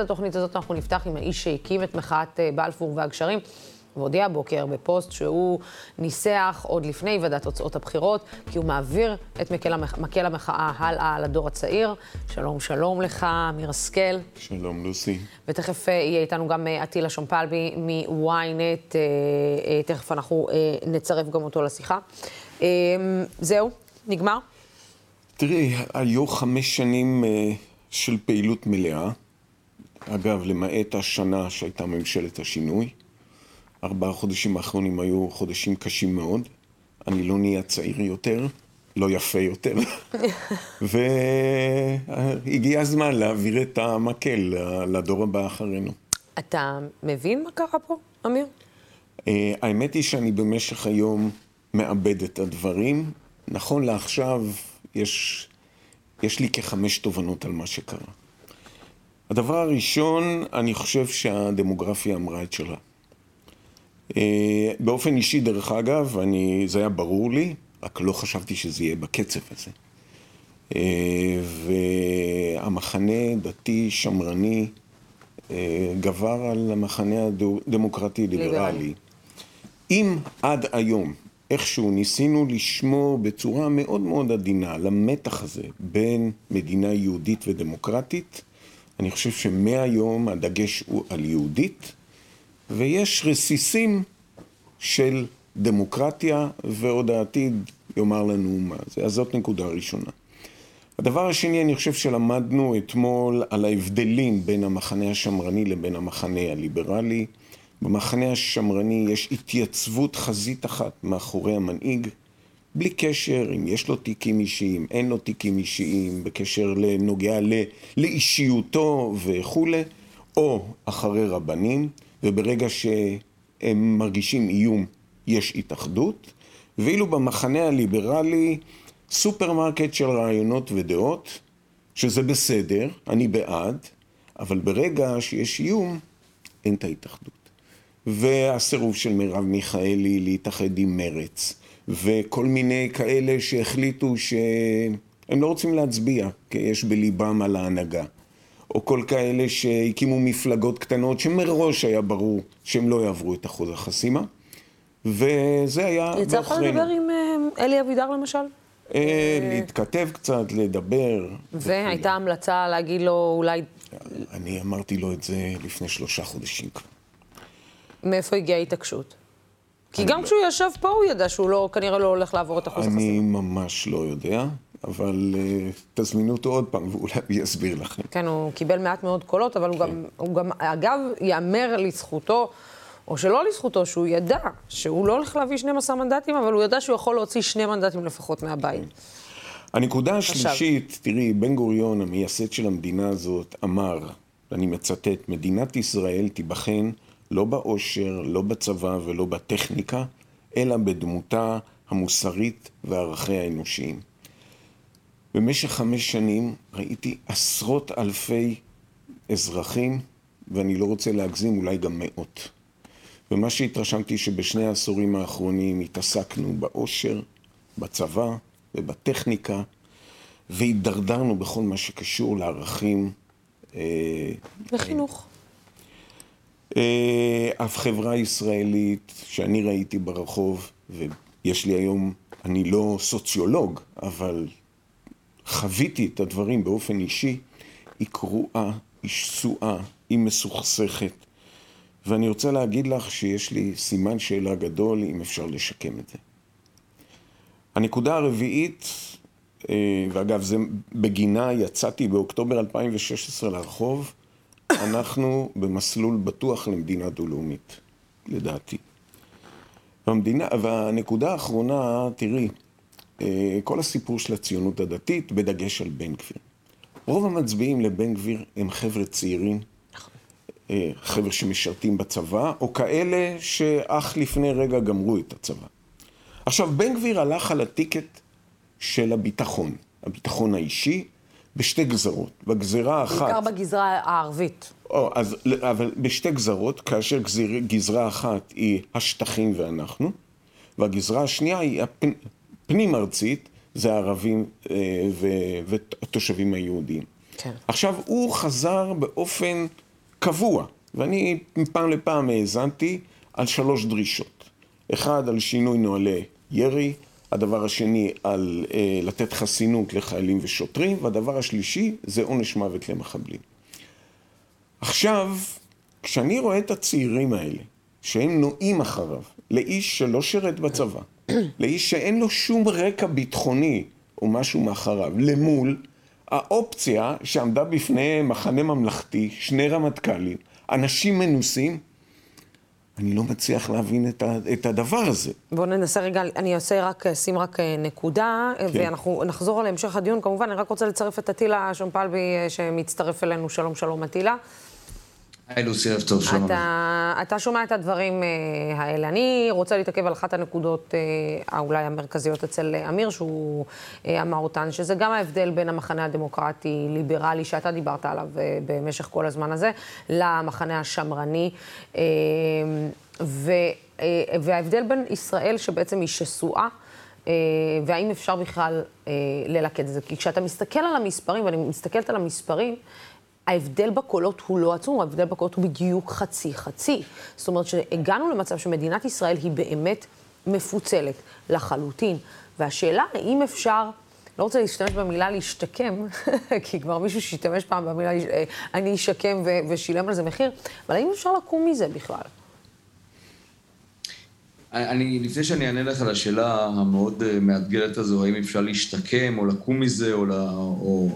את התוכנית הזאת אנחנו נפתח עם האיש שהקים את מחאת אה, בלפור והגשרים. והודיע הבוקר בפוסט שהוא ניסח עוד לפני ועדת תוצאות הבחירות, כי הוא מעביר את מקל, המח... מקל המחאה הלאה לדור הצעיר. שלום, שלום לך, אמיר השכל. שלום, לוסי. ותכף uh, יהיה איתנו גם אטילה שומפלבי מ-ynet, תכף אנחנו נצרף גם אותו לשיחה. זהו, נגמר? תראי, היו חמש שנים של פעילות מלאה. אגב, למעט השנה שהייתה ממשלת השינוי. ארבעה חודשים האחרונים היו חודשים קשים מאוד. אני לא נהיה צעיר יותר, לא יפה יותר, והגיע הזמן להעביר את המקל לדור הבא אחרינו. אתה מבין מה קרה פה, אמיר? אה, האמת היא שאני במשך היום מאבד את הדברים. נכון לעכשיו, יש, יש לי כחמש תובנות על מה שקרה. הדבר הראשון, אני חושב שהדמוגרפיה אמרה את שלה. אה, באופן אישי, דרך אגב, אני, זה היה ברור לי, רק לא חשבתי שזה יהיה בקצב הזה. אה, והמחנה דתי, שמרני, אה, גבר על המחנה הדמוקרטי-ליברלי. אם עד היום איכשהו ניסינו לשמור בצורה מאוד מאוד עדינה על המתח הזה בין מדינה יהודית ודמוקרטית, אני חושב שמהיום הדגש הוא על יהודית. ויש רסיסים של דמוקרטיה, ועוד העתיד יאמר לנו מה זה. אז זאת נקודה ראשונה. הדבר השני, אני חושב שלמדנו אתמול על ההבדלים בין המחנה השמרני לבין המחנה הליברלי. במחנה השמרני יש התייצבות חזית אחת מאחורי המנהיג, בלי קשר אם יש לו תיקים אישיים, אין לו תיקים אישיים, בקשר לנוגע לאישיותו וכולי, או אחרי רבנים. וברגע שהם מרגישים איום, יש התאחדות, ואילו במחנה הליברלי, סופרמרקט של רעיונות ודעות, שזה בסדר, אני בעד, אבל ברגע שיש איום, אין את ההתאחדות. והסירוב של מרב מיכאלי להתאחד עם מרץ, וכל מיני כאלה שהחליטו שהם לא רוצים להצביע, כי יש בליבם על ההנהגה. או כל כאלה שהקימו מפלגות קטנות שמראש היה ברור שהם לא יעברו את אחוז החסימה. וזה היה בעוכרינו. יצא לך לדבר עם אה, אלי אבידר למשל? אה, להתכתב קצת, לדבר. והייתה המלצה להגיד לו אולי... אני אמרתי לו את זה לפני שלושה חודשים. מאיפה הגיעה ההתעקשות? כי גם לא- כשהוא ישב פה הוא ידע שהוא לא, כנראה לא הולך לעבור את אחוז החסימה. אני ממש לא יודע. אבל uh, תזמינו אותו עוד פעם ואולי הוא יסביר לכם. כן, הוא קיבל מעט מאוד קולות, אבל כן. הוא, גם, הוא גם, אגב, ייאמר לזכותו, או שלא לזכותו, שהוא ידע שהוא לא הולך להביא 12 מנדטים, אבל הוא ידע שהוא יכול להוציא שני מנדטים לפחות מהבית. כן. הנקודה השלישית, תראי, בן גוריון, המייסד של המדינה הזאת, אמר, אני מצטט, מדינת ישראל תיבחן לא באושר, לא בצבא ולא בטכניקה, אלא בדמותה המוסרית וערכיה האנושיים. במשך חמש שנים ראיתי עשרות אלפי אזרחים, ואני לא רוצה להגזים, אולי גם מאות. ומה שהתרשמתי שבשני העשורים האחרונים התעסקנו באושר, בצבא ובטכניקה, והידרדרנו בכל מה שקשור לערכים. וחינוך. אה, אף חברה ישראלית שאני ראיתי ברחוב, ויש לי היום, אני לא סוציולוג, אבל חוויתי את הדברים באופן אישי, היא קרועה, היא שסועה, היא מסוכסכת. ואני רוצה להגיד לך שיש לי סימן שאלה גדול אם אפשר לשקם את זה. הנקודה הרביעית, אה, ואגב, זה בגינה יצאתי באוקטובר 2016 לרחוב, אנחנו במסלול בטוח למדינה דו-לאומית, לדעתי. והמדינה, והנקודה האחרונה, תראי, אה, כל הסיפור של הציונות הדתית, בדגש על בן גביר. רוב המצביעים לבן גביר הם חבר'ה צעירים, אה, חבר'ה שמשרתים בצבא, או כאלה שאך לפני רגע גמרו את הצבא. עכשיו, בן גביר הלך על הטיקט של הביטחון, הביטחון האישי, בשתי גזרות. בגזרה אחת... בעיקר בגזרה הערבית. או, אז, אבל בשתי גזרות, כאשר גזר, גזרה אחת היא השטחים ואנחנו, והגזרה השנייה היא הפנ... פנים-ארצית, זה הערבים אה, והתושבים היהודים. כן. עכשיו, הוא חזר באופן קבוע, ואני מפעם לפעם האזנתי על שלוש דרישות. אחד, על שינוי נוהלי ירי, הדבר השני, על אה, לתת חסינות לחיילים ושוטרים, והדבר השלישי זה עונש מוות למחבלים. עכשיו, כשאני רואה את הצעירים האלה, שהם נועים אחריו, לאיש שלא שירת בצבא, לאיש שאין לו שום רקע ביטחוני או משהו מאחריו, למול האופציה שעמדה בפני מחנה ממלכתי, שני רמטכ"לים, אנשים מנוסים, אני לא מצליח להבין את, ה, את הדבר הזה. בואו ננסה רגע, אני אעשה רק, אשים רק אה, נקודה, כן. ואנחנו נחזור להמשך הדיון. כמובן, אני רק רוצה לצרף את אטילה שומפלבי אה, שמצטרף אלינו. שלום, שלום, אטילה. היי לוסי, ערב טוב, שלום. אתה, אתה שומע את הדברים אה, האלה. אני רוצה להתעכב על אחת הנקודות אה, אולי המרכזיות אצל אמיר, שהוא אה, אמר אותן, שזה גם ההבדל בין המחנה הדמוקרטי-ליברלי, שאתה דיברת עליו אה, במשך כל הזמן הזה, למחנה השמרני. אה, ו, אה, וההבדל בין ישראל, שבעצם היא שסועה, אה, והאם אפשר בכלל אה, ללקט את זה. כי כשאתה מסתכל על המספרים, ואני מסתכלת על המספרים, ההבדל בקולות הוא לא עצום, ההבדל בקולות הוא בדיוק חצי-חצי. זאת אומרת שהגענו למצב שמדינת ישראל היא באמת מפוצלת לחלוטין. והשאלה האם אפשר, לא רוצה להשתמש במילה להשתקם, כי כבר מישהו שהשתמש פעם במילה אה, אני אשקם ושילם על זה מחיר, אבל האם אפשר לקום מזה בכלל? אני, לפני שאני אענה לך על השאלה המאוד אה, מאתגרת הזו, האם אפשר להשתקם או לקום מזה, או, לה, או...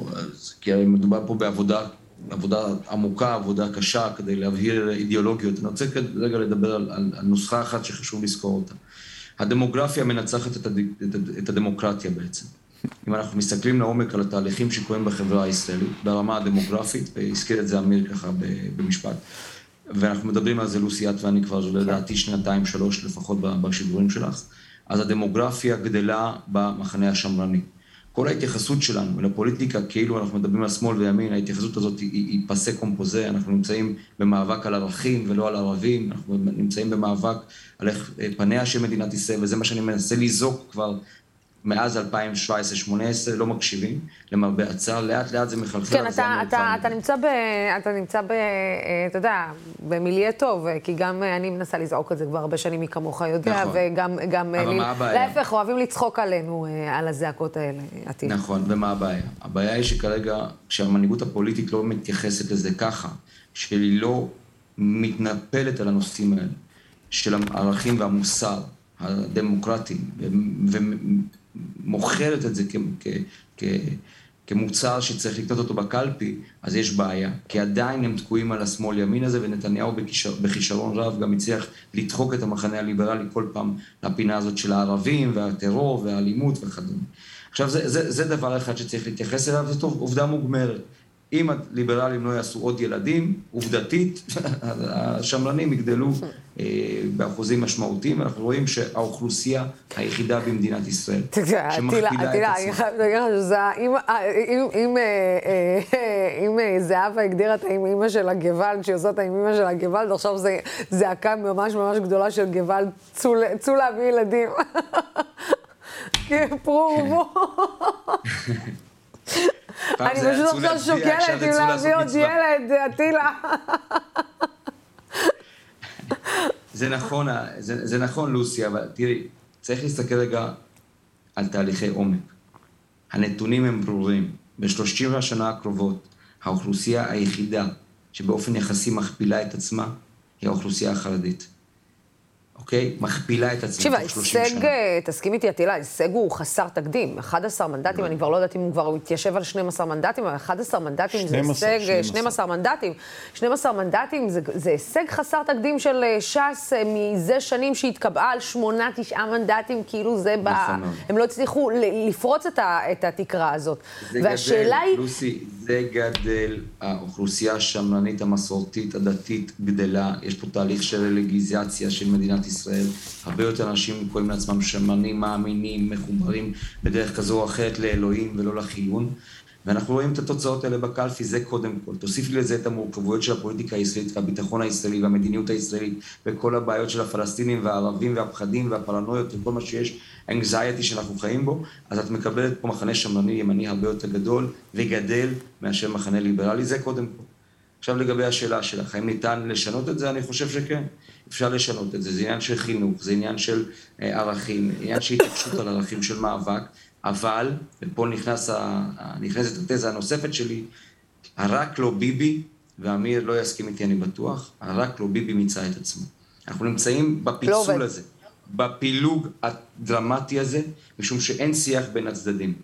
כי הרי מדובר פה בעבודה עבודה עמוקה, עבודה קשה, כדי להבהיר אידיאולוגיות. אני רוצה רגע לדבר על, על, על נוסחה אחת שחשוב לזכור אותה. הדמוגרפיה מנצחת את, הד, את, את הדמוקרטיה בעצם. אם אנחנו מסתכלים לעומק על התהליכים שקורים בחברה הישראלית, ברמה הדמוגרפית, והזכיר את זה אמיר ככה במשפט, ואנחנו מדברים על זה, לוסי, את ואני כבר, לדעתי, שנתיים, שלוש לפחות בשידורים שלך, אז הדמוגרפיה גדלה במחנה השמרני. כל ההתייחסות שלנו לפוליטיקה, כאילו אנחנו מדברים על שמאל וימין, ההתייחסות הזאת היא, היא פסה קומפוזה, אנחנו נמצאים במאבק על ערכים ולא על ערבים, אנחנו נמצאים במאבק על איך אה, פניה של מדינת ישראל, וזה מה שאני מנסה לזעוק כבר מאז 2017-2018 לא מקשיבים, למרבה הצער, לאט לאט זה מחלחל. כן, אתה, אתה, אתה נמצא, ב, אתה נמצא ב, אתה יודע, במיליה טוב, כי גם אני מנסה לזעוק את זה כבר הרבה שנים, מי כמוך יודע, נכון. וגם, גם, אבל לי, מה הבעיה? להפך, אוהבים לצחוק עלינו, אה, על הזעקות האלה, עתיד. נכון, ומה הבעיה? הבעיה היא שכרגע, כשהמנהיגות הפוליטית לא מתייחסת לזה ככה, שהיא לא מתנפלת על הנושאים האלה, של הערכים והמוסר הדמוקרטיים, מוכרת את זה כ, כ, כ, כמוצר שצריך לקנות אותו בקלפי, אז יש בעיה. כי עדיין הם תקועים על השמאל-ימין הזה, ונתניהו בכישרון רב גם הצליח לדחוק את המחנה הליברלי כל פעם לפינה הזאת של הערבים, והטרור, והאלימות וכדומה. עכשיו, זה, זה, זה דבר אחד שצריך להתייחס אליו, זאת עובדה מוגמרת. אם הליברלים לא יעשו עוד ילדים, עובדתית, השמרנים יגדלו אה, באחוזים משמעותיים, אנחנו רואים שהאוכלוסייה היחידה במדינת ישראל, שמכפילה את עצמה. אני חייבת להגיד לך שאם זהבה הגדירה את האימא של הגוואלד, שהיא עושה את האימא של הגוואלד, עכשיו זה זעקה ממש ממש גדולה של גוואלד, צאו להביא ילדים. פרו אני פשוט עכשיו שוקלת אם להביא עוד ילד, אטילה. זה נכון, זה, זה נכון, לוסי, אבל תראי, צריך להסתכל רגע על תהליכי עומק. הנתונים הם ברורים. בשלושים השנה הקרובות, האוכלוסייה היחידה שבאופן יחסי מכפילה את עצמה, היא האוכלוסייה החרדית. אוקיי? מכפילה את עצמה תוך 30 שנה. תקשיב, ההישג, תסכים איתי, עטילה, ההישג הוא חסר תקדים. 11 מנדטים, אני כבר לא יודעת אם הוא כבר התיישב על 12 מנדטים, אבל 11 מנדטים זה הישג, 12 מנדטים. 12 מנדטים זה, הישג חסר תקדים של אה, ש"ס אה, מזה שנים שהתקבעה על 8-9 מנדטים, כאילו זה ב... הם לא הצליחו לפרוץ את, התקרה הזאת. גדל, היא... לוסי, זה גדל, האוכלוסייה השמרנית, המסורתית, הדתית, גדלה. יש פה תהליך של רלגיזציה של מדינת ישראל. הרבה יותר אנשים קוראים לעצמם שמרנים, מאמינים, מחוברים בדרך כזו או אחרת לאלוהים ולא לחילון. ואנחנו רואים את התוצאות האלה בקלפי, זה קודם כל. תוסיף לי לזה את המורכבויות של הפוליטיקה הישראלית והביטחון הישראלי והמדיניות הישראלית וכל הבעיות של הפלסטינים והערבים והפחדים והפרנויות וכל מה שיש, האנגזייטי שאנחנו חיים בו, אז את מקבלת פה מחנה שמרני ימני הרבה יותר גדול וגדל מאשר מחנה ליברלי, זה קודם כל. עכשיו לגבי השאלה שלך, האם ניתן לשנות את זה? אני חושב שכן, אפשר לשנות את זה. זה עניין של חינוך, זה עניין של אה, ערכים, עניין של התעקשות על ערכים של מאבק, אבל, ופה נכנס ה, נכנסת התזה הנוספת שלי, הרק לא ביבי, ואמיר לא יסכים איתי, אני בטוח, הרק לא ביבי מיצה את עצמו. אנחנו נמצאים בפיצול לא הזה, בפילוג הדרמטי הזה, משום שאין שיח בין הצדדים.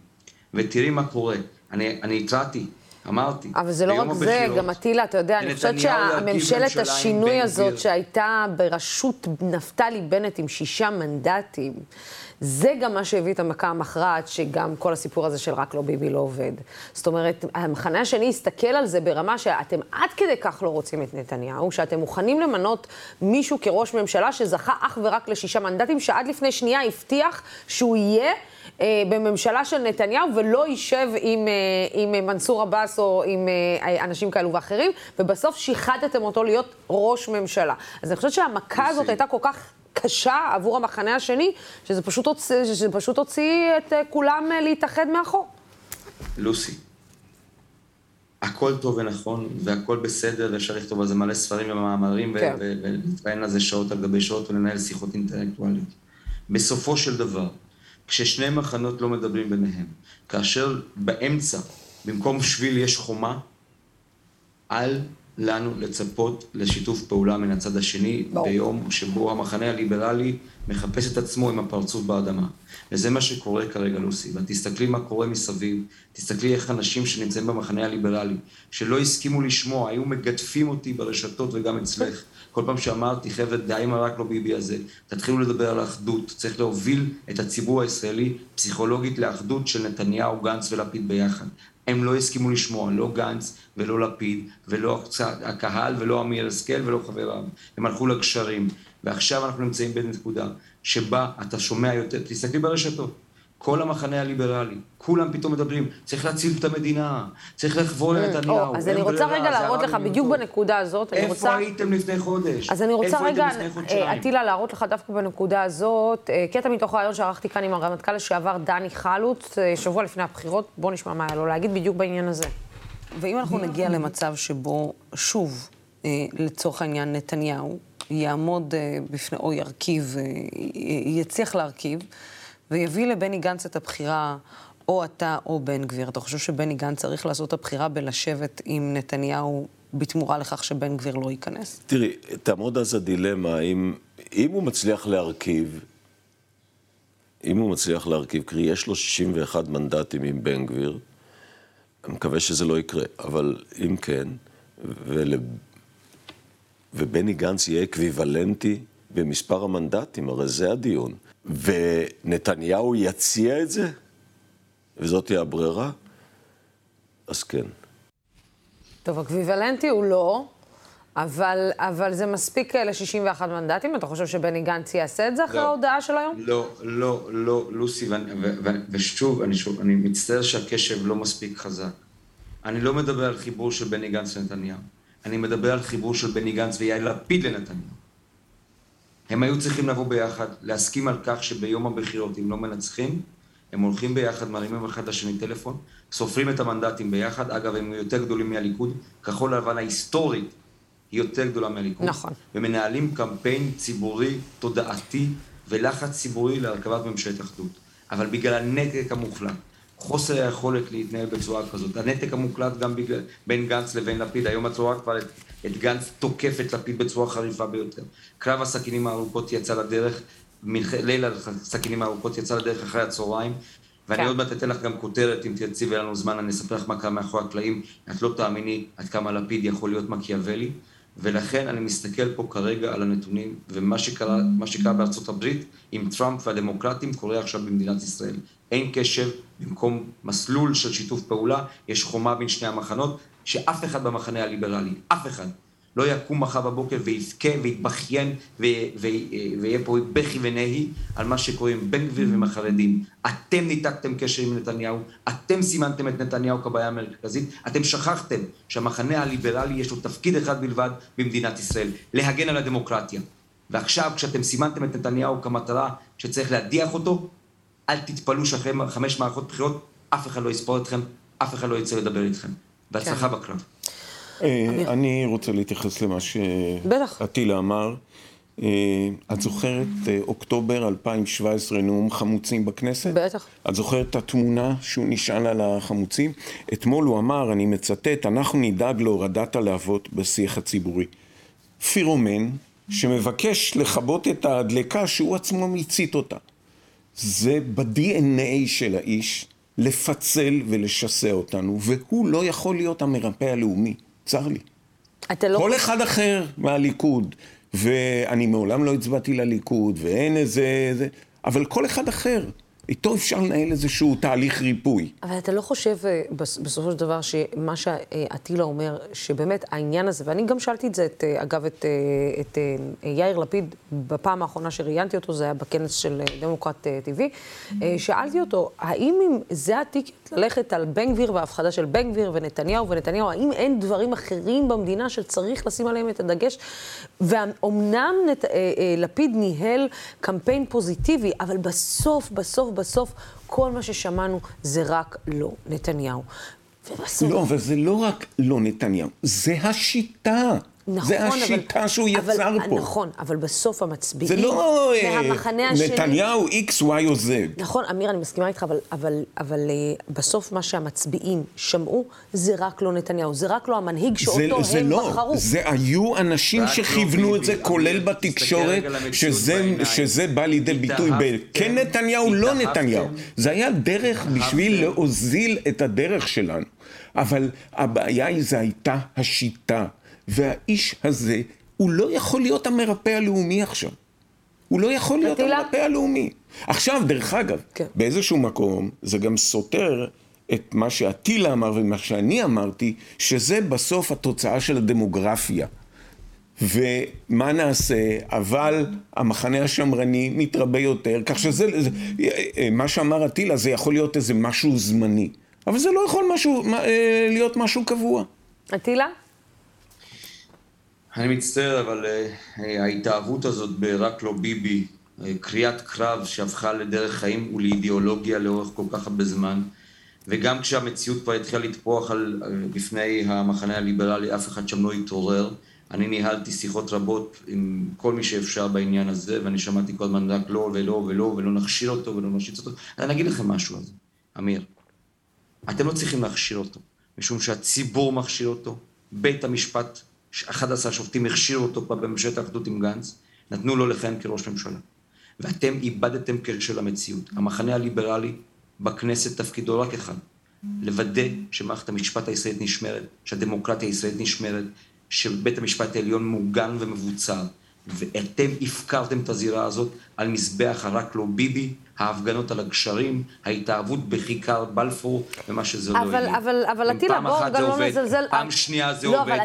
ותראי מה קורה. אני, אני התרעתי, אמרתי. אבל זה לא רק זה, גם אטילה, אתה יודע, אני חושבת שהממשלת השינוי הזאת שהייתה בראשות נפתלי בנט עם שישה מנדטים, זה גם מה שהביא את המכה המכרעת, שגם כל הסיפור הזה של רק לא ביבי לא עובד. זאת אומרת, המחנה השני הסתכל על זה ברמה שאתם עד כדי כך לא רוצים את נתניהו, שאתם מוכנים למנות מישהו כראש ממשלה שזכה אך ורק לשישה מנדטים, שעד לפני שנייה הבטיח שהוא יהיה... אה, בממשלה של נתניהו ולא יישב עם, אה, עם מנסור עבאס או עם אה, אנשים כאלו ואחרים, ובסוף שיחדתם אותו להיות ראש ממשלה. אז אני חושבת שהמכה הזאת הייתה כל כך קשה עבור המחנה השני, שזה פשוט הוציא, שזה פשוט הוציא את כולם להתאחד מאחור. לוסי, הכל טוב ונכון, והכל בסדר, ואפשר לכתוב על זה מלא ספרים ומאמרים, כן. ולהתראיין על זה שעות על גבי שעות ולנהל שיחות אינטלקטואליות. בסופו של דבר, כששני מחנות לא מדברים ביניהם, כאשר באמצע, במקום שביל יש חומה, אל לנו לצפות לשיתוף פעולה מן הצד השני. ביום שבו המחנה הליברלי מחפש את עצמו עם הפרצוף באדמה. וזה מה שקורה כרגע, לוסי. ואת תסתכלי מה קורה מסביב, תסתכלי איך אנשים שנמצאים במחנה הליברלי, שלא הסכימו לשמוע, היו מגדפים אותי ברשתות וגם אצלך. כל פעם שאמרתי, חבר'ה, די עם הרק לא ביבי הזה, תתחילו לדבר על אחדות, צריך להוביל את הציבור הישראלי פסיכולוגית לאחדות של נתניהו, גנץ ולפיד ביחד. הם לא הסכימו לשמוע, לא גנץ ולא לפיד, ולא הקהל, ולא אמיר השכל ולא חבריו. הם הלכו לגשרים. ועכשיו אנחנו נמצאים בנקודה שבה אתה שומע יותר, תסתכלי ברשתות, כל המחנה הליברלי, כולם פתאום מדברים, צריך להציל את המדינה, צריך לחבור לנתניהו. אז אני רוצה רגע להראות לך בדיוק בנקודה הזאת. איפה הייתם לפני חודש? אז אני רוצה רגע, עטילה, להראות לך דווקא בנקודה הזאת, אה, קטע מתוך רעיון שערכתי כאן עם הרמטכ"ל לשעבר דני חלוץ, אה, שבוע לפני הבחירות, בואו נשמע מה היה לו להגיד בדיוק בעניין הזה. ואם אנחנו נגיע למצב שבו, שוב, אה, לצורך העניין, נתניהו יעמוד בפני, או ירכיב, יצליח להרכיב, ויביא לבני גנץ את הבחירה, או אתה או בן גביר. אתה חושב שבני גנץ צריך לעשות את הבחירה בלשבת עם נתניהו בתמורה לכך שבן גביר לא ייכנס? תראי, תעמוד אז הדילמה, אם, אם הוא מצליח להרכיב, אם הוא מצליח להרכיב, קרי, יש לו 61 מנדטים עם בן גביר, אני מקווה שזה לא יקרה, אבל אם כן, ול... ובני גנץ יהיה אקוויוולנטי במספר המנדטים, הרי זה הדיון. ונתניהו יציע את זה, וזאת תהיה הברירה, אז כן. טוב, אקוויוולנטי הוא לא, אבל, אבל זה מספיק ל-61 מנדטים? אתה חושב שבני גנץ יעשה את זה אחרי לא, ההודעה של היום? לא, לא, לא, לוסי, ואני, ו, ו, ושוב, אני, שוב, אני מצטער שהקשב לא מספיק חזק. אני לא מדבר על חיבור של בני גנץ לנתניהו. אני מדבר על חיבור של בני גנץ ויאיר לפיד לנתניהו. הם היו צריכים לבוא ביחד, להסכים על כך שביום הבחירות, אם לא מנצחים, הם הולכים ביחד, מרימים אחד לשני טלפון, סופרים את המנדטים ביחד. אגב, הם יותר גדולים מהליכוד. כחול לבן ההיסטורית היא יותר גדולה מהליכוד. נכון. ומנהלים קמפיין ציבורי, תודעתי, ולחץ ציבורי להרכבת ממשלת אחדות. אבל בגלל הנתק המוחלט, חוסר היכולת להתנהל בצורה כזאת, הנתק המוחלט גם בגלל, בין גנץ לבין לפיד, היום את רואה כבר את את גנץ תוקף את לפיד בצורה חריפה ביותר. קרב הסכינים הארוכות יצא לדרך, מלח... ליל הסכינים הארוכות יצא לדרך אחרי הצהריים, ואני כן. עוד מעט אתן לך גם כותרת, אם תרצי ויהיה לנו זמן, אני אספר לך מה קרה מאחורי הקלעים, את לא תאמיני עד כמה לפיד יכול להיות מקיאוולי, ולכן אני מסתכל פה כרגע על הנתונים, ומה שקרה, שקרה בארצות הברית עם טראמפ והדמוקרטים קורה עכשיו במדינת ישראל. אין קשב, במקום מסלול של שיתוף פעולה, יש חומה בין שני המחנות, שאף אחד במחנה הליברלי, אף אחד, לא יקום מחר בבוקר ויבכה ויתבכיין ויהיה פה בכי ונהי על מה שקורה עם בן גביר ועם החרדים. אתם ניתקתם קשר עם נתניהו, אתם סימנתם את נתניהו כבעיה המרכזית, אתם שכחתם שהמחנה הליברלי יש לו תפקיד אחד בלבד במדינת ישראל, להגן על הדמוקרטיה. ועכשיו כשאתם סימנתם את נתניהו כמטרה שצריך להדיח אותו, אל תתפלאו שאחרי חמש מערכות בחירות אף אחד לא יספור אתכם, אף אחד לא יצא לדבר איתכם. בהצלחה כן. בקרב. אני רוצה להתייחס למה שאטילה אמר. אה, את זוכרת אה, אוקטובר 2017, נאום חמוצים בכנסת? בטח. את זוכרת את התמונה שהוא נשאל על החמוצים? אתמול הוא אמר, אני מצטט, אנחנו נדאג להורדת הלהבות בשיח הציבורי. פירומן שמבקש לכבות את הדלקה שהוא עצמו מצית אותה. זה ב-DNA של האיש לפצל ולשסע אותנו, והוא לא יכול להיות המרפא הלאומי, צר לי. אתה לא... כל אחד אחר מהליכוד, ואני מעולם לא הצבעתי לליכוד, ואין איזה... זה, אבל כל אחד אחר. איתו אפשר לנהל איזשהו תהליך ריפוי. אבל אתה לא חושב אה, בסופו של דבר שמה שאטילה אומר, שבאמת העניין הזה, ואני גם שאלתי את זה, את, אה, אגב, את, אה, את, את יאיר לפיד, בפעם האחרונה שראיינתי אותו, זה היה בכנס של דמוקרט TV, שאלתי אותו, האם אם זה הטיקט ללכת על בן גביר וההפחדה של בן גביר ונתניהו ונתניהו, האם אין דברים אחרים במדינה שצריך לשים עליהם את הדגש? ואומנם נת, לפיד ניהל קמפיין פוזיטיבי, אבל בסוף, בסוף, בסוף כל מה ששמענו זה רק לא נתניהו. ובסוף... לא, אבל זה לא רק לא נתניהו, זה השיטה. נכון, זה השיטה אבל, שהוא יצר אבל, פה. נכון, אבל בסוף המצביעים... זה לא אה, נתניהו X, Y או Z. נכון, אמיר, אני מסכימה איתך, אבל, אבל, אבל אה, בסוף מה שהמצביעים שמעו, זה רק לא נתניהו. זה רק לא המנהיג שאותו זה, זה הם לא, בחרו. זה היו אנשים לא שכיוונו לא את זה, כולל בתקשורת, שזה, שזה בא לידי ביטוי ב... כן נתניהו, לא נתניהו. זה היה דרך בשביל להוזיל את הדרך שלנו. אבל הבעיה היא, זה הייתה השיטה. והאיש הזה, הוא לא יכול להיות המרפא הלאומי עכשיו. הוא לא יכול להיות המרפא הלאומי. עכשיו, דרך אגב, כן. באיזשהו מקום, זה גם סותר את מה שאטילה אמר ומה שאני אמרתי, שזה בסוף התוצאה של הדמוגרפיה. ומה נעשה, אבל המחנה השמרני מתרבה יותר, כך שזה, זה, מה שאמר אטילה זה יכול להיות איזה משהו זמני, אבל זה לא יכול משהו, אה, להיות משהו קבוע. אטילה? אני מצטער, אבל uh, ההתאהבות הזאת ב"רק לא ביבי", uh, קריאת קרב שהפכה לדרך חיים ולאידיאולוגיה לאורך כל כך הרבה זמן, וגם כשהמציאות כבר התחילה לטפוח על, בפני המחנה הליברלי, אף אחד שם לא התעורר. אני ניהלתי שיחות רבות עם כל מי שאפשר בעניין הזה, ואני שמעתי כל הזמן רק לא ולא ולא, ולא נכשיר אותו ולא נשיץ אותו. אני אגיד לכם משהו על זה, אמיר. אתם לא צריכים להכשיר אותו, משום שהציבור מכשיר אותו, בית המשפט 11 שופטים הכשירו אותו פה בממשלת האחדות עם גנץ, נתנו לו לכהן כראש ממשלה. ואתם איבדתם קשר של המציאות. המחנה הליברלי בכנסת תפקידו רק אחד, לוודא שמערכת המשפט הישראלית נשמרת, שהדמוקרטיה הישראלית נשמרת, שבית המשפט העליון מוגן ומבוצר. ואתם הפקרתם את הזירה הזאת על מזבח הרק לא ביבי, ההפגנות על הגשרים, ההתאהבות בכיכר בלפור ומה שזה אבל, לא יהיה. אבל, אבל אטילה, בואו גם לא נזלזל. פעם שנייה זה לא, עובד, אבל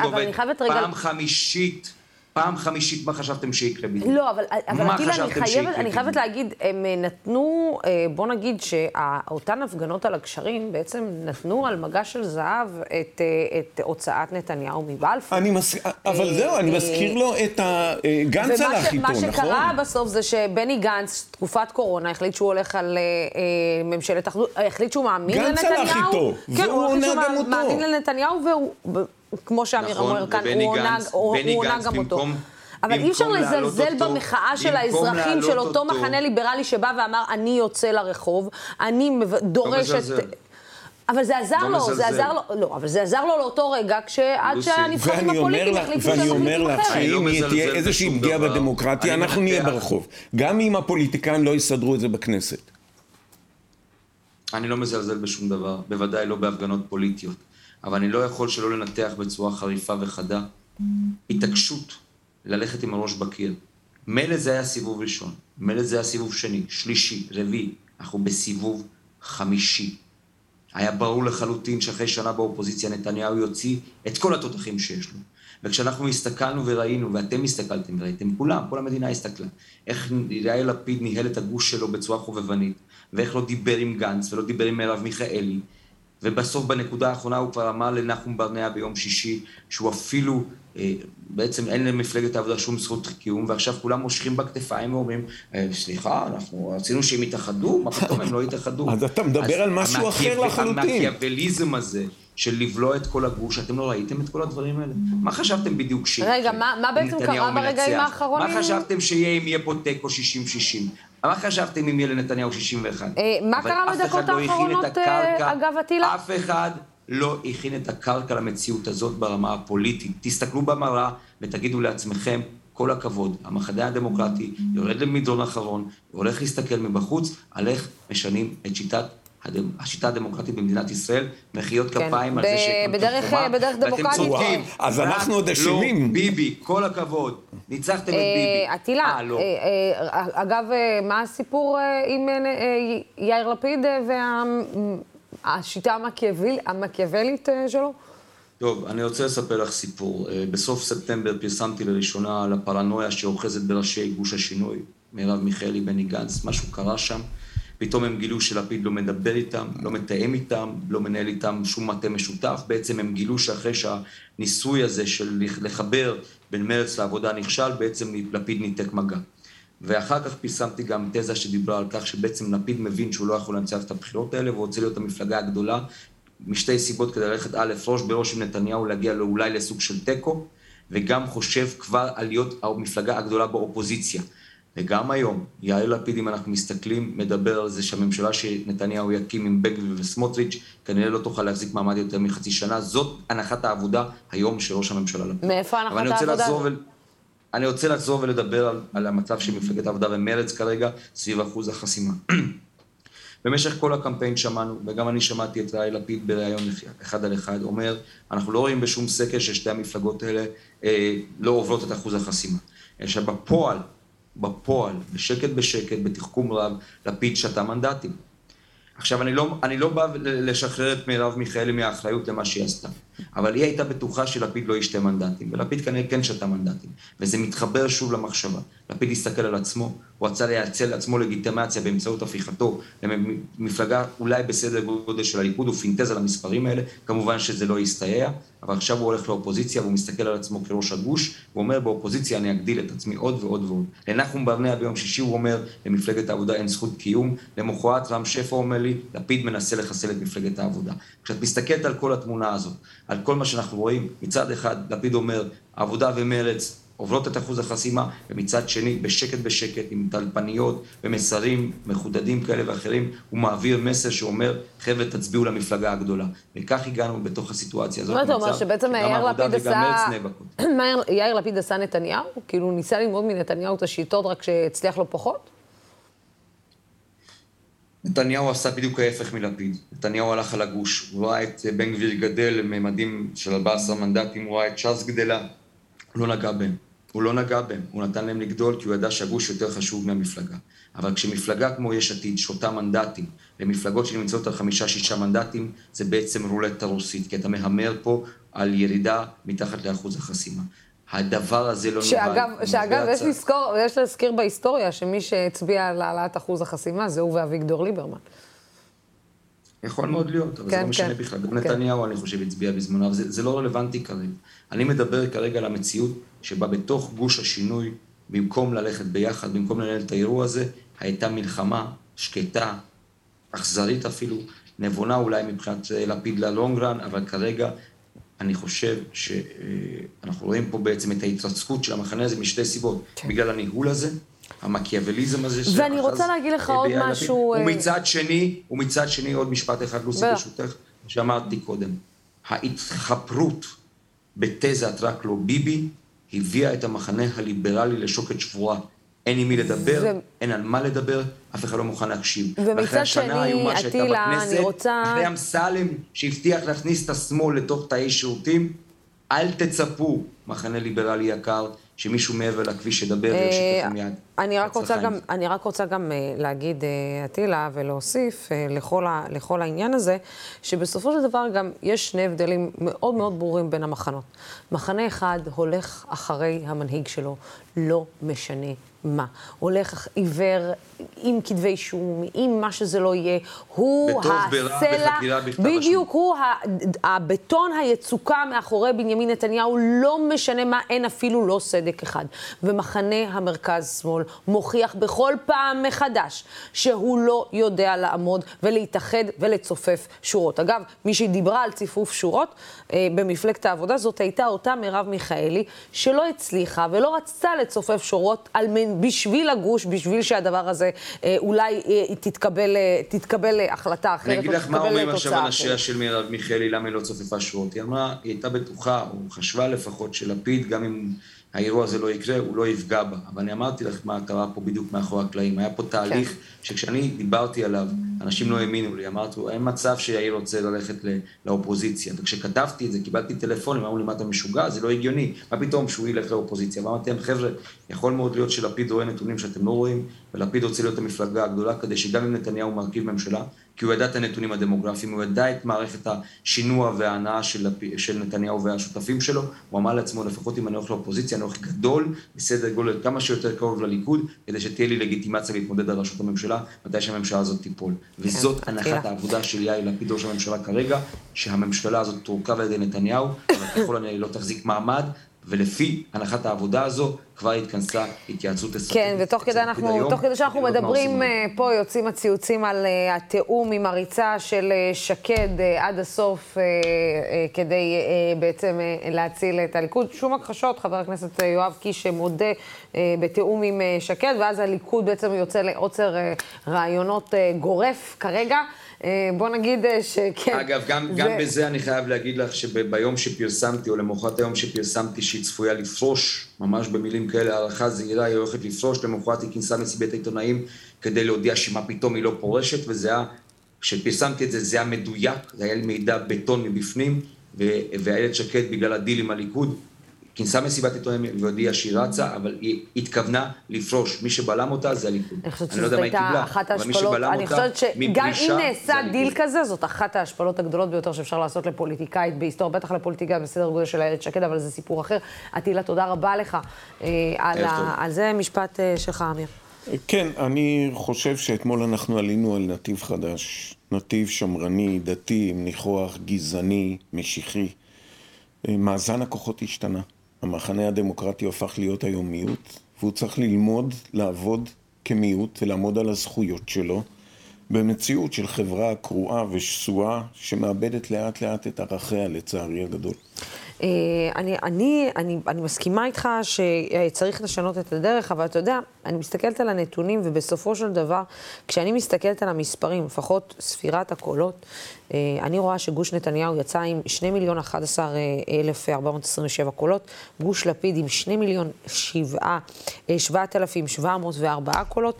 אבל אני חייבת רגע... פעם חמישית. פעם חמישית, מה חשבתם שיקרה בדיוק? לא, אבל, אבל אטילה, אני, חייבת, אני חייבת להגיד, הם אה, נתנו, אה, בוא נגיד שאותן הפגנות על הגשרים בעצם נתנו על מגש של זהב את, אה, את הוצאת נתניהו מבלפור. אני מס... אבל זהו, אני מזכיר לו את ה... גנץ הלך איתו, נכון? ומה שקרה בסוף זה שבני גנץ, תקופת קורונה, החליט שהוא הולך על ממשלת אחדות, החליט שהוא מאמין לנתניהו. גנץ הלך איתו, כן, והוא עונה גם אותו. מאמין לנתניהו, והוא... כמו שאמיר נכון, אומר כאן, הוא עונה גם אותו. אבל אי אפשר לזלזל במחאה של האזרחים של אותו מחנה ליברלי שבא ואמר, אני יוצא לרחוב, אני דורש את... אבל זה עזר לו, זה עזר לו, לא, אבל זה עזר לו לאותו רגע, כשעד שהנבחרים הפוליטיים החליטו שהם ואני אומר לך שאם תהיה איזושהי פגיעה בדמוקרטיה, אנחנו נהיה ברחוב. גם אם הפוליטיקאים לא יסדרו את זה בכנסת. אני לא מזלזל בשום דבר, בוודאי לא בהפגנות פוליטיות. אבל אני לא יכול שלא לנתח בצורה חריפה וחדה התעקשות ללכת עם הראש בקיר. מילא זה היה סיבוב ראשון, מילא זה היה סיבוב שני, שלישי, רביעי, אנחנו בסיבוב חמישי. היה ברור לחלוטין שאחרי שנה באופוזיציה נתניהו יוציא את כל התותחים שיש לו. וכשאנחנו הסתכלנו וראינו, ואתם הסתכלתם וראיתם, כולם, כל המדינה הסתכלה, איך יאיר לפיד ניהל את הגוש שלו בצורה חובבנית, ואיך לא דיבר עם גנץ ולא דיבר עם מרב מיכאלי, ובסוף בנקודה האחרונה הוא כבר אמר לנחום ברנע ביום שישי, שהוא אפילו, אה, בעצם אין למפלגת העבודה שום זכות קיום, ועכשיו כולם מושכים בכתפיים ואומרים, אה, סליחה, אנחנו רצינו שהם יתאחדו, מה פתאום הם לא יתאחדו? אז אתה מדבר על משהו אחר לחלוטין. המקיאווליזם הזה, של לבלוע את כל הגוש, אתם לא ראיתם את כל הדברים האלה? מה חשבתם בדיוק שיקרה? רגע, מה, מה בעצם קרה ברגעים האחרונים? מה חשבתם שיהיה אם יהיה פה תיקו 60-60? מה חשבתם אם יהיה לנתניהו 61? אה, מה קרה בדקות לא האחרונות, אה, אגב, אטילה? אף אחד לא הכין את הקרקע למציאות הזאת ברמה הפוליטית. תסתכלו במראה ותגידו לעצמכם, כל הכבוד, המחנה הדמוקרטי יורד למדרון אחרון, הולך להסתכל מבחוץ על איך משנים את שיטת השיטה הדמוקרטית במדינת ישראל, מחיאות כן. כפיים על זה שהקמתם חומה, בדרך דמוקרטית. ואתם צודקים. אז אנחנו עוד אשמים. לא, ביבי, כל הכבוד. ניצחתם את ביבי. עטילה, אה, לא. אה, אה, אגב, מה הסיפור עם יאיר לפיד והשיטה המקיאבלית שלו? טוב, אני רוצה לספר לך סיפור. בסוף ספטמבר פרסמתי לראשונה על הפרנויה שאוחזת בראשי גוש השינוי, מרב מיכאלי, בני גנץ, משהו קרה שם. פתאום הם גילו שלפיד לא מדבר איתם, לא מתאם איתם, לא מנהל איתם שום מטה משותף. בעצם הם גילו שאחרי שהניסוי הזה של לחבר בין מרץ לעבודה נכשל, בעצם לפיד ניתק מגע. ואחר כך פרסמתי גם תזה שדיברה על כך שבעצם לפיד מבין שהוא לא יכול לנצח את הבחירות האלה והוא רוצה להיות המפלגה הגדולה משתי סיבות כדי ללכת א', ראש בראש עם נתניהו, להגיע אולי לסוג של תיקו, וגם חושב כבר על להיות המפלגה הגדולה באופוזיציה. וגם היום, יאיר לפיד, אם אנחנו מסתכלים, מדבר על זה שהממשלה שנתניהו יקים עם בן גביר וסמוטריץ', כנראה לא תוכל להחזיק מעמד יותר מחצי שנה. זאת הנחת העבודה היום של ראש הממשלה לפיד. מאיפה הנחת העבודה? ו... אני רוצה לחזור ולדבר על, על המצב של מפלגת העבודה ומרץ כרגע, סביב אחוז החסימה. במשך כל הקמפיין שמענו, וגם אני שמעתי את יאיר לפיד בריאיון אחד על אחד, אומר, אנחנו לא רואים בשום סקר ששתי המפלגות האלה אה, לא עוברות את אחוז החסימה. עכשיו בפועל, בשקט בשקט, בתחכום רב, לפיד שתה מנדטים. עכשיו, אני לא, אני לא בא לשחרר את מרב מיכאלי מהאחריות למה שהיא עשתה, אבל היא הייתה בטוחה שלפיד לא ישתה מנדטים, ולפיד כנראה כן שתה מנדטים, וזה מתחבר שוב למחשבה. לפיד הסתכל על עצמו, הוא רצה לייצר לעצמו לגיטימציה באמצעות הפיכתו למפלגה אולי בסדר גודל של הליכוד, הוא פינטז על המספרים האלה, כמובן שזה לא יסתייע, אבל עכשיו הוא הולך לאופוזיציה והוא מסתכל על עצמו כראש הגוש, הוא אומר באופוזיציה אני אגדיל את עצמי עוד ועוד ועוד. לנחום ברנע ביום שישי הוא אומר למפלגת העבודה אין זכות קיום, למחרת רם שפע אומר לי, לפיד מנסה לחסל את מפלגת העבודה. כשאת מסתכלת על כל התמונה הזאת, על כל מה שאנחנו רואים, מצד אחד לפיד אומר עבודה ומרץ עוברות את אחוז החסימה, ומצד שני, בשקט בשקט, עם טלפניות ומסרים מחודדים כאלה ואחרים, הוא מעביר מסר שאומר, חבר'ה, תצביעו למפלגה הגדולה. וכך הגענו בתוך הסיטואציה הזאת. מה אתה אומר, שבעצם יאיר לפיד עשה... יאיר לפיד עשה נתניהו? כאילו, ניסה ללמוד מנתניהו את השיטות, רק שהצליח לו פחות? נתניהו עשה בדיוק ההפך מלפיד. נתניהו הלך על הגוש, הוא ראה את בן גביר גדל לממדים של 14 מנדטים, הוא ראה את ש"ס גדלה, הוא לא נגע בהם. הוא לא נגע בהם, הוא נתן להם לגדול כי הוא ידע שהגוש יותר חשוב מהמפלגה. אבל כשמפלגה כמו יש עתיד שותה מנדטים למפלגות שנמצאות על חמישה-שישה מנדטים, זה בעצם רולטה רוסית, כי אתה מהמר פה על ירידה מתחת לאחוז החסימה. הדבר הזה לא שאגב, נוהל. שאגב, יש, לזכור, יש להזכיר בהיסטוריה שמי שהצביע על העלאת אחוז החסימה זה הוא ואביגדור ליברמן. יכול מאוד להיות, אבל כן, זה לא משנה כן, בכלל. גם כן. נתניהו, אני חושב, הצביע בזמנו, אבל זה, זה לא רלוונטי כרגע. אני מדבר כרגע על המציאות שבה בתוך גוש השינוי, במקום ללכת ביחד, במקום לנהל את האירוע הזה, הייתה מלחמה שקטה, אכזרית אפילו, נבונה אולי מבחינת לפיד ללונגרן, אבל כרגע אני חושב שאנחנו רואים פה בעצם את ההתרצקות של המחנה הזה משתי סיבות. כן. בגלל הניהול הזה, המקיאווליזם הזה. ואני רוצה להגיד לך עוד משהו... אה, ומצד שני, ומצד שני עוד משפט אחד, לוסי, ברשותך, שאמרתי קודם. ההתחפרות בתזת רק לא ביבי, הביאה את המחנה הליברלי לשוקת שבורה. אין עם מי לדבר, ו... אין על מה לדבר, אף אחד לא מוכן להקשיב. ומצד שני, עטילה, אני רוצה... אחרי אמסלם שהבטיח להכניס את השמאל לתוך תאי שירותים, אל תצפו, מחנה ליברלי יקר, שמישהו מעבר לכביש ידבר ויושיט אה, לכם יד. אני רק רוצה גם, אני רק רוצה גם אה, להגיד, עטילה, אה, ולהוסיף לכל, ה, לכל העניין הזה, שבסופו של דבר גם יש שני הבדלים מאוד מאוד ברורים בין המחנות. מחנה אחד הולך אחרי המנהיג שלו, לא משנה מה. הולך עיוור עם כתבי אישום, עם מה שזה לא יהיה. הוא הסלע, בדיוק, הוא הבטון היצוקה מאחורי בנימין נתניהו, לא משנה מה, אין אפילו לא סדק אחד. ומחנה המרכז-שמאל מוכיח בכל פעם מחדש שהוא לא יודע לעמוד ולהתאחד ולצופף שורות. אגב, מי שדיברה על ציפוף שורות אה, במפלגת העבודה, זאת הייתה אותה מרב מיכאלי, שלא הצליחה ולא רצתה לצופף שורות על, בשביל הגוש, בשביל שהדבר הזה אה, אולי אה, תתקבל, אה, תתקבל החלטה אחרת, אני אגיד לך מה אומרים עכשיו אנשיה של מרב מיכאלי, למה היא לא צופפה שורות. היא אמרה, היא הייתה בטוחה, או חשבה לפחות, שלפיד, גם אם האירוע הזה לא יקרה, הוא לא יפגע בה. אבל אני אמרתי לך מה קרה פה בדיוק מאחורי הקלעים. היה פה תהליך כן. שכשאני דיברתי עליו, אנשים לא האמינו לי. אמרתי, אין מצב שיאיר רוצה ללכת לאופוזיציה. וכשכתבתי את זה, קיבלתי טלפונים, אמרו לי, מה אתה משוגע? זה לא הגיוני. מה פתאום שהוא ילך לאופוזיציה? ואמרתי להם, חבר'ה, יכול מאוד להיות שלפיד רואה נתונים שאתם לא רואים, ולפיד רוצה להיות המפלגה הגדולה, כדי שגם אם נתניהו מרכיב ממשלה, כי הוא ידע את הנתונים הדמוגרפיים, הוא ידע את מערכת השינוע וההנאה של, של נתניהו והשותפים שלו, הוא אמר לעצמו, לפחות אם אני הולך לאופוזיציה, אני הולך גדול, בסדר גודל כמה שיותר קרוב לליכוד, כדי שתהיה לי לגיטימציה להתמודד על ראשות הממשלה, מתי שהממשלה הזאת תיפול. כן, וזאת הנחת העבודה של יאיר לפיד, ראש הממשלה כרגע, שהממשלה הזאת תורכב על ידי נתניהו, אבל ככל הנראה לא תחזיק מעמד, ולפי הנחת העבודה הזו, כבר התכנסה התייעצות אסטרטגית. כן, ותוך כדי, אנחנו, תוך כדי שאנחנו מדברים אה, פה, יוצאים הציוצים על uh, התיאום עם הריצה של uh, שקד uh, עד הסוף, uh, uh, כדי uh, בעצם uh, להציל את הליכוד. שום הכחשות, חבר הכנסת uh, יואב קיש מודה uh, בתיאום עם uh, שקד, ואז הליכוד בעצם יוצא לעוצר uh, רעיונות uh, גורף כרגע. אה, בוא נגיד אה, שכן. אגב, גם, זה... גם בזה אני חייב להגיד לך שביום שפרסמתי, או למחרת היום שפרסמתי שהיא צפויה לפרוש, ממש במילים כאלה, הערכה זהירה, היא הולכת לפרוש, למחרת היא כינסה מסיבת העיתונאים כדי להודיע שמה פתאום היא לא פורשת, וזה היה, כשפרסמתי את זה, זה היה מדויק, זה היה מידע בטון מבפנים, ואיילת שקד, בגלל הדיל עם הליכוד, כינסה מסיבת עיתונאים והודיעה שהיא רצה, אבל היא התכוונה לפרוש. מי שבלם אותה זה הליכוד. אני חושבת שזאת הייתה אחת ההשפלות, אני חושבת שגם אם נעשה דיל כזה, זאת אחת ההשפלות הגדולות ביותר שאפשר לעשות לפוליטיקאית בהיסטוריה, בטח לפוליטיקאית בסדר גודל של איילת שקד, אבל זה סיפור אחר. עטילה, תודה רבה לך אה, על זה. משפט אה, שלך, אמיר. כן, אני חושב שאתמול אנחנו עלינו על נתיב חדש. נתיב שמרני, דתי, עם ניחוח גזעני, משיחי. אה, מאזן הכוחות השתנה. המחנה הדמוקרטי הפך להיות היום מיעוט, והוא צריך ללמוד לעבוד כמיעוט ולעמוד על הזכויות שלו במציאות של חברה קרועה ושסועה שמאבדת לאט לאט את ערכיה, לצערי הגדול. אה, אני, אני, אני, אני מסכימה איתך שצריך לשנות את הדרך, אבל אתה יודע, אני מסתכלת על הנתונים, ובסופו של דבר, כשאני מסתכלת על המספרים, לפחות ספירת הקולות, אה, אני רואה שגוש נתניהו יצא עם 2 מיליון 11 אלף 427 קולות, גוש לפיד עם 2 מיליון 7,704 אה, קולות.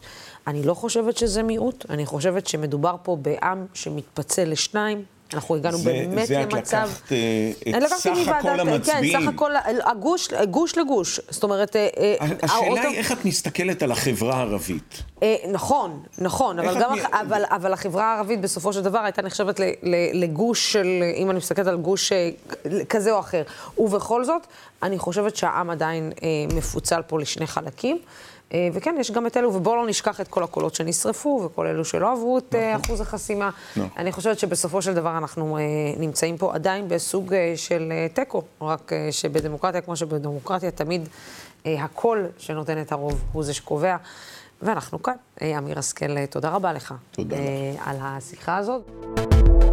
אני לא חושבת שזה מיעוט, אני חושבת שמדובר פה בעם שמתפצל לשניים. אנחנו הגענו זה, באמת זה למצב... זה את לקחת את סך הכל המצביעים. כן, סך הכל, הגוש, גוש לגוש. זאת אומרת... אה, אה, השאלה האוטו... היא איך את מסתכלת על החברה הערבית. אה, נכון, נכון, אבל, גם, את... אבל, אבל החברה הערבית בסופו של דבר הייתה נחשבת לגוש של, אם אני מסתכלת על גוש כזה או אחר. ובכל זאת, אני חושבת שהעם עדיין מפוצל פה לשני חלקים. אה, וכן, יש גם את אלו, ובואו לא נשכח את כל הקולות שנשרפו, וכל אלו שלא עברו את אה, נכון. אחוז החסימה. נכון. אני חושבת שבסופו של דבר אנחנו אה, נמצאים פה עדיין בסוג של תיקו, רק שבדמוקרטיה, כמו שבדמוקרטיה, תמיד הקול שנותן את הרוב הוא זה שקובע. ואנחנו כאן. אמיר השכל, תודה רבה לך. תודה. על השיחה הזאת.